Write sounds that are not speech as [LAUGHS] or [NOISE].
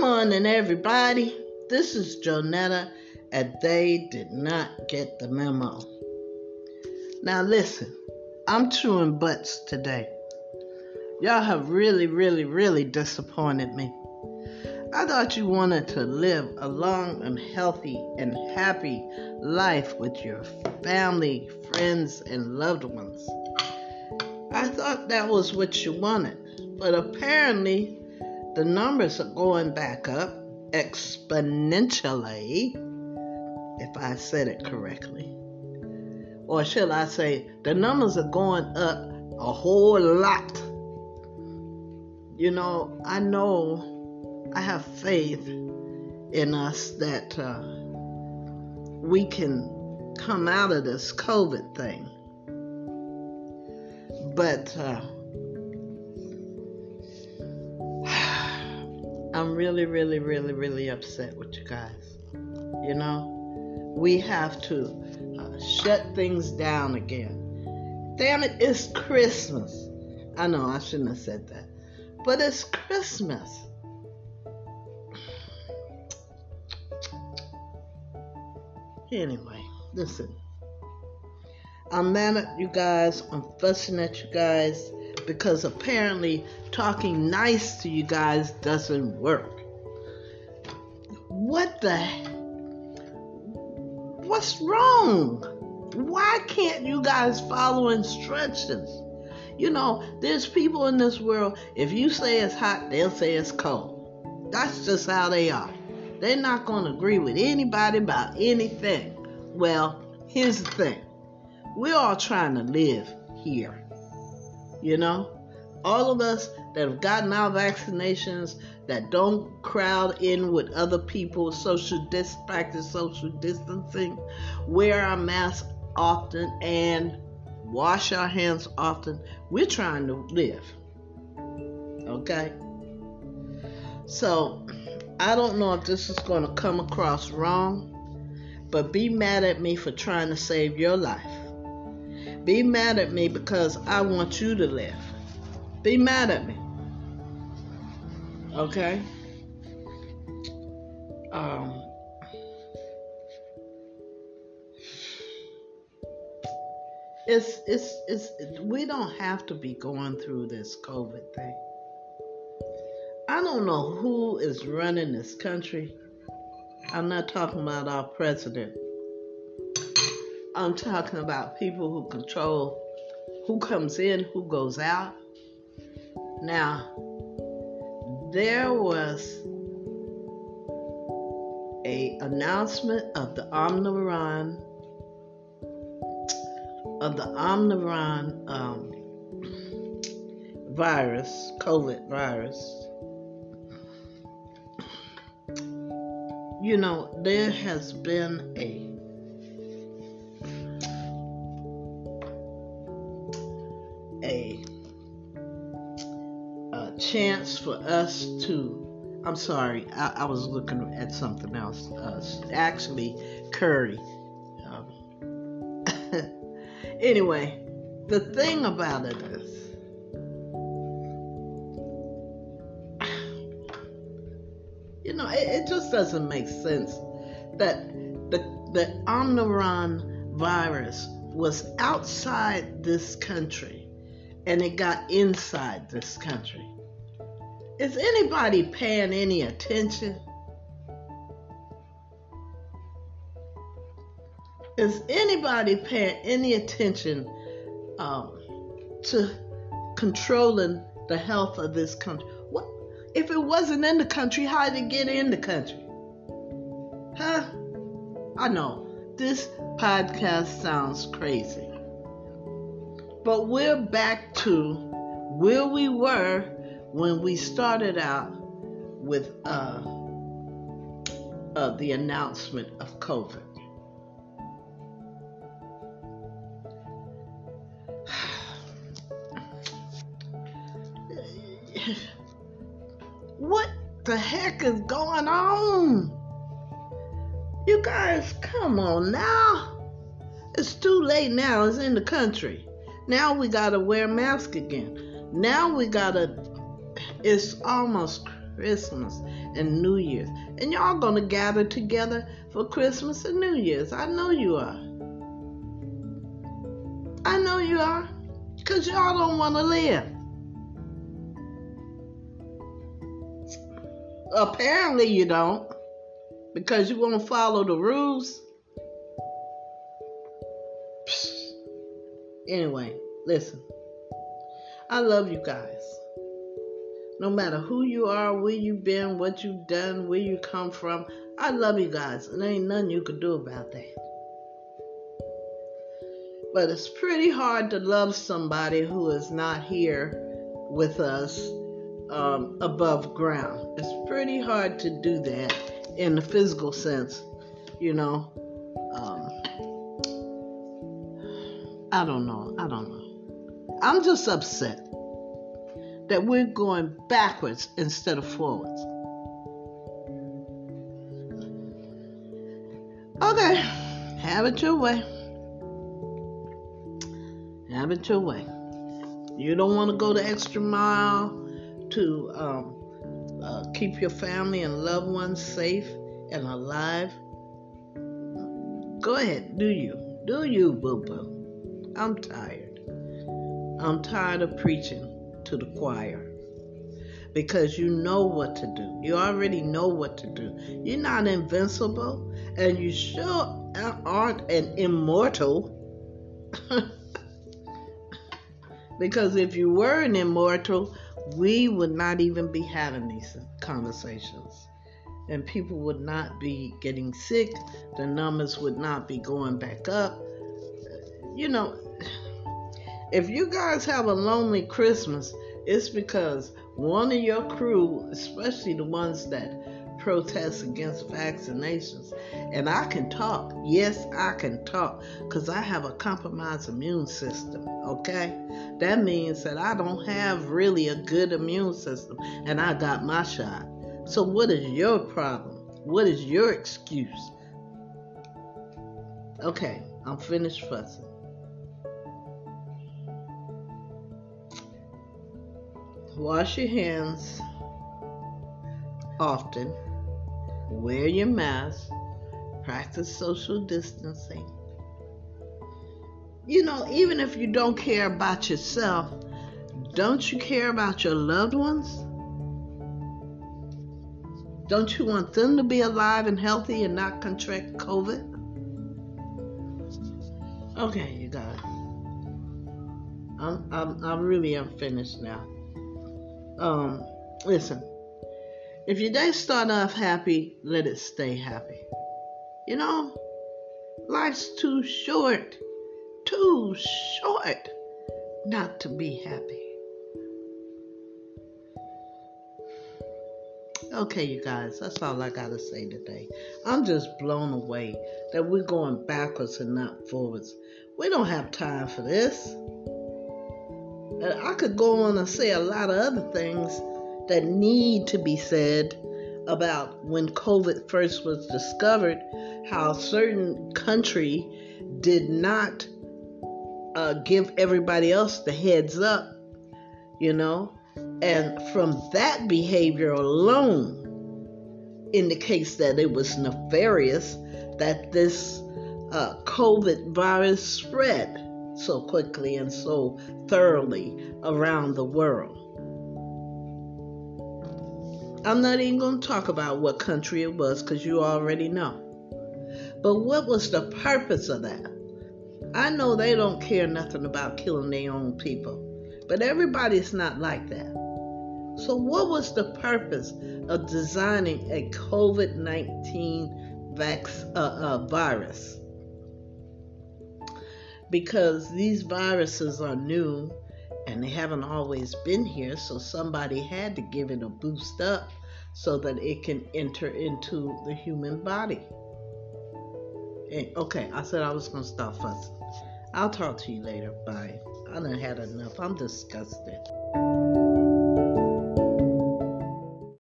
morning, everybody. This is Jonetta, and they did not get the memo. Now, listen, I'm chewing butts today. Y'all have really, really, really disappointed me. I thought you wanted to live a long and healthy and happy life with your family, friends, and loved ones. I thought that was what you wanted, but apparently the numbers are going back up exponentially, if I said it correctly. Or shall I say, the numbers are going up a whole lot. You know, I know I have faith in us that uh, we can come out of this COVID thing. But uh, really, really, really, really upset with you guys. You know, we have to uh, shut things down again. Damn it, it's Christmas. I know I shouldn't have said that, but it's Christmas. Anyway, listen. I'm mad at you guys. I'm fussing at you guys because apparently talking nice to you guys doesn't work. What the? What's wrong? Why can't you guys follow instructions? You know, there's people in this world, if you say it's hot, they'll say it's cold. That's just how they are. They're not going to agree with anybody about anything. Well, here's the thing we're all trying to live here. You know, all of us that have gotten our vaccinations, that don't crowd in with other people, social dis- practice social distancing, wear our masks often, and wash our hands often. We're trying to live. Okay? So, I don't know if this is going to come across wrong, but be mad at me for trying to save your life. Be mad at me because I want you to live. Be mad at me. Okay? Um, it's, it's, it's, we don't have to be going through this COVID thing. I don't know who is running this country. I'm not talking about our president. I'm talking about people who control who comes in, who goes out. Now, there was a announcement of the Omicron of the Omicron um, virus, COVID virus. You know, there has been a chance for us to. I'm sorry, I, I was looking at something else. Uh, actually, Curry. Um, [LAUGHS] anyway, the thing about it is, [SIGHS] you know, it, it just doesn't make sense that the the Omicron virus was outside this country and it got inside this country. Is anybody paying any attention? Is anybody paying any attention um, to controlling the health of this country? What if it wasn't in the country? How did it get in the country? Huh? I know this podcast sounds crazy, but we're back to where we were when we started out with uh, uh, the announcement of COVID. [SIGHS] what the heck is going on? You guys, come on now. It's too late now. It's in the country. Now we got to wear masks again. Now we got to it's almost Christmas and New Year's. And y'all gonna gather together for Christmas and New Year's. I know you are. I know you are. Because y'all don't want to live. Apparently you don't. Because you won't follow the rules. Anyway, listen. I love you guys. No matter who you are, where you've been, what you've done, where you come from, I love you guys. And there ain't nothing you can do about that. But it's pretty hard to love somebody who is not here with us um, above ground. It's pretty hard to do that in the physical sense, you know. Um, I don't know. I don't know. I'm just upset that we're going backwards instead of forwards. Okay, have it your way. Have it your way. You don't want to go the extra mile to um, uh, keep your family and loved ones safe and alive. Go ahead, do you. Do you, boo boo. I'm tired. I'm tired of preaching to the choir because you know what to do. You already know what to do. You're not invincible, and you sure aren't an immortal. [LAUGHS] because if you were an immortal, we would not even be having these conversations. And people would not be getting sick, the numbers would not be going back up you know, if you guys have a lonely Christmas, it's because one of your crew, especially the ones that protest against vaccinations, and I can talk. Yes, I can talk because I have a compromised immune system. Okay, that means that I don't have really a good immune system, and I got my shot. So, what is your problem? What is your excuse? Okay, I'm finished fussing. Wash your hands often. Wear your mask. Practice social distancing. You know, even if you don't care about yourself, don't you care about your loved ones? Don't you want them to be alive and healthy and not contract COVID? Okay, you guys. I'm, I'm, I really am finished now. Um, listen, if your day start off happy, let it stay happy. You know, life's too short, too short not to be happy. Okay, you guys, that's all I gotta say today. I'm just blown away that we're going backwards and not forwards. We don't have time for this. I could go on and say a lot of other things that need to be said about when COVID first was discovered, how certain country did not uh, give everybody else the heads up, you know, and from that behavior alone indicates that it was nefarious that this uh, COVID virus spread so quickly and so thoroughly around the world. I'm not even going to talk about what country it was because you already know. But what was the purpose of that? I know they don't care nothing about killing their own people, but everybody's not like that. So, what was the purpose of designing a COVID 19 vax, uh, uh, virus? Because these viruses are new and they haven't always been here, so somebody had to give it a boost up so that it can enter into the human body. And, okay, I said I was going to stop fussing. I'll talk to you later. Bye. I done had enough. I'm disgusted.